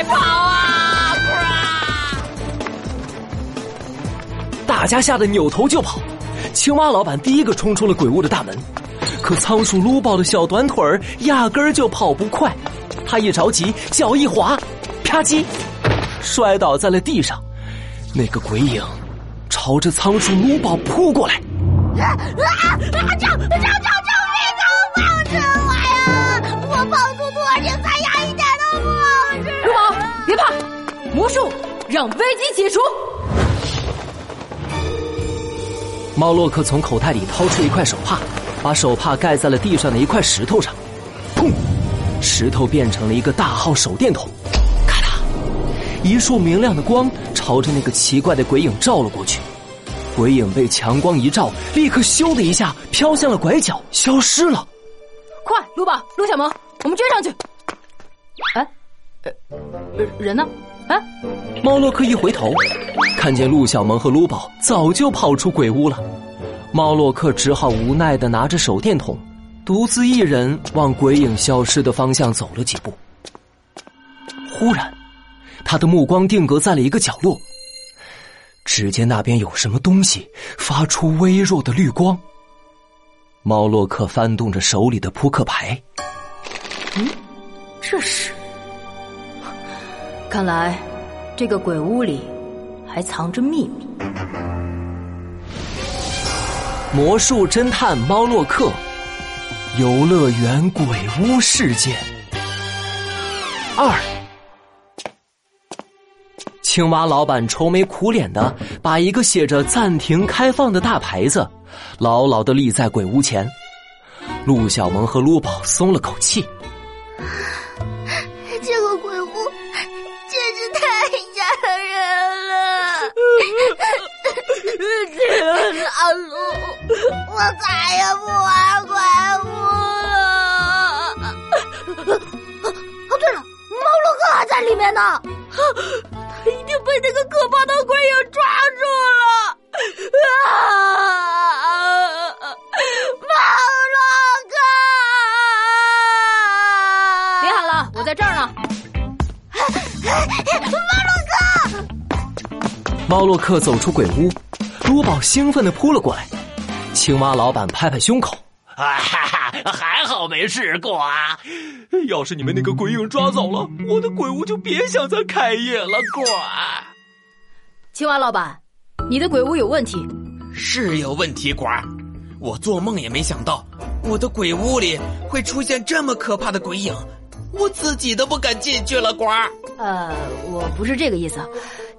快跑啊！大家吓得扭头就跑。青蛙老板第一个冲出了鬼屋的大门，可仓鼠撸宝的小短腿儿压根儿就跑不快，他一着急，脚一滑，啪叽，摔倒在了地上。那个鬼影朝着仓鼠撸宝扑过来。啊啊！救救救让危机解除。猫洛克从口袋里掏出一块手帕，把手帕盖在了地上的一块石头上，砰！石头变成了一个大号手电筒，咔嗒，一束明亮的光朝着那个奇怪的鬼影照了过去。鬼影被强光一照，立刻咻的一下飘向了拐角，消失了。快，卢宝、陆小萌，我们追上去！哎，呃，人呢？哎，猫洛克一回头，看见陆小萌和卢宝早就跑出鬼屋了。猫洛克只好无奈的拿着手电筒，独自一人往鬼影消失的方向走了几步。忽然，他的目光定格在了一个角落。只见那边有什么东西发出微弱的绿光。猫洛克翻动着手里的扑克牌，嗯，这是。看来，这个鬼屋里还藏着秘密。魔术侦探猫洛克，游乐园鬼屋事件二。青蛙老板愁眉苦脸的把一个写着“暂停开放”的大牌子牢牢的立在鬼屋前。陆小萌和陆宝松了口气。我再也不玩鬼屋了。哦，对了，猫洛克还在里面呢，他一定被那个可怕的鬼影抓住了。啊，猫洛克，别喊了，我在这儿呢。猫洛克，猫洛克走出鬼屋。珠宝兴奋的扑了过来，青蛙老板拍拍胸口，啊哈哈，还好没事过啊！要是你们那个鬼影抓走了，我的鬼屋就别想再开业了，过。青蛙老板，你的鬼屋有问题，是有问题，果儿。我做梦也没想到，我的鬼屋里会出现这么可怕的鬼影，我自己都不敢进去了，果儿。呃，我不是这个意思，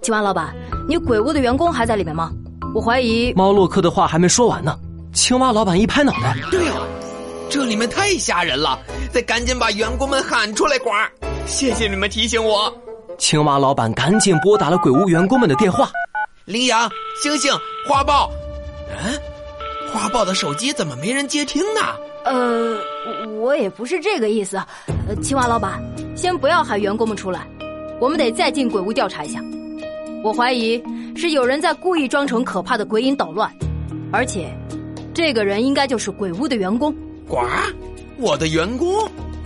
青蛙老板，你鬼屋的员工还在里面吗？我怀疑猫洛克的话还没说完呢，青蛙老板一拍脑袋：“对啊，这里面太吓人了，得赶紧把员工们喊出来！”呱，谢谢你们提醒我。青蛙老板赶紧拨打了鬼屋员工们的电话：“羚羊、星星、花豹，嗯，花豹的手机怎么没人接听呢？”呃，我也不是这个意思。呃，青蛙老板，先不要喊员工们出来，我们得再进鬼屋调查一下。我怀疑是有人在故意装成可怕的鬼影捣乱，而且，这个人应该就是鬼屋的员工。呱，我的员工？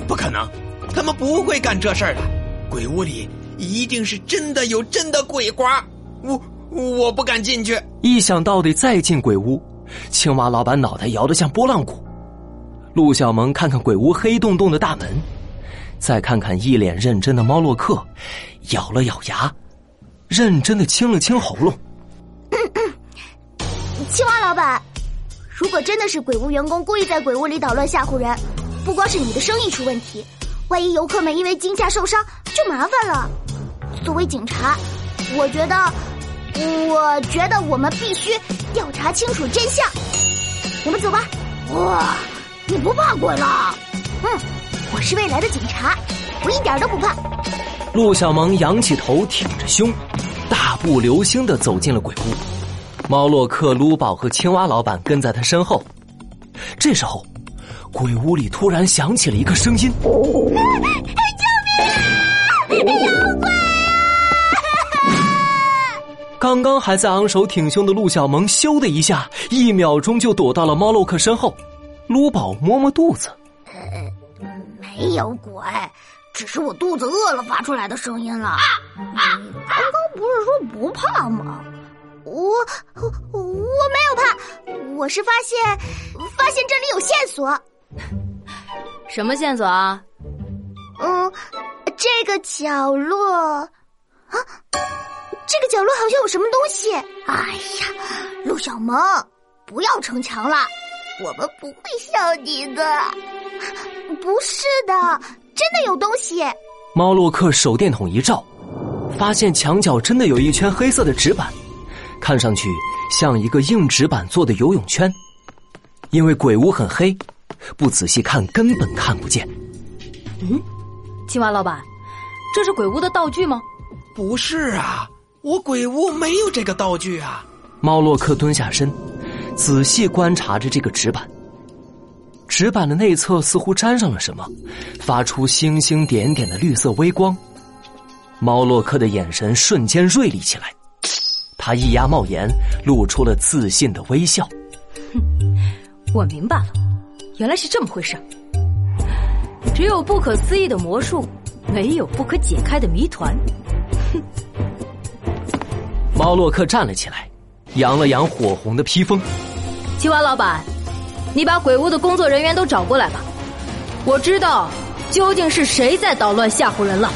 不可能，他们不会干这事儿的。鬼屋里一定是真的有真的鬼瓜，我我不敢进去。一想到得再进鬼屋，青蛙老板脑袋摇得像拨浪鼓。陆小萌看看鬼屋黑洞洞的大门，再看看一脸认真的猫洛克，咬了咬牙。认真的清了清喉咙。青蛙老板，如果真的是鬼屋员工故意在鬼屋里捣乱吓唬人，不光是你的生意出问题，万一游客们因为惊吓受伤就麻烦了。作为警察，我觉得，我觉得我们必须调查清楚真相。我们走吧。哇，你不怕鬼了？嗯，我是未来的警察，我一点都不怕。陆小萌仰起头，挺着胸，大步流星的走进了鬼屋。猫洛克、卢宝和青蛙老板跟在他身后。这时候，鬼屋里突然响起了一个声音：“救命啊！有鬼啊！” 刚刚还在昂首挺胸的陆小萌，咻的一下，一秒钟就躲到了猫洛克身后。卢宝摸摸肚子：“呃，没有鬼。”只是我肚子饿了发出来的声音了。你刚刚不是说不怕吗？我我没有怕，我是发现发现这里有线索。什么线索啊？嗯，这个角落啊，这个角落好像有什么东西。哎呀，陆小萌，不要逞强了，我们不会笑你的。不是的，真的有东西。猫洛克手电筒一照，发现墙角真的有一圈黑色的纸板，看上去像一个硬纸板做的游泳圈。因为鬼屋很黑，不仔细看根本看不见。嗯，青蛙老板，这是鬼屋的道具吗？不是啊，我鬼屋没有这个道具啊。猫洛克蹲下身，仔细观察着这个纸板。纸板的内侧似乎沾上了什么，发出星星点点的绿色微光。猫洛克的眼神瞬间锐利起来，他一压帽檐，露出了自信的微笑。哼，我明白了，原来是这么回事。只有不可思议的魔术，没有不可解开的谜团。哼！猫洛克站了起来，扬了扬火红的披风。青蛙老板。你把鬼屋的工作人员都找过来吧，我知道究竟是谁在捣乱吓唬人了。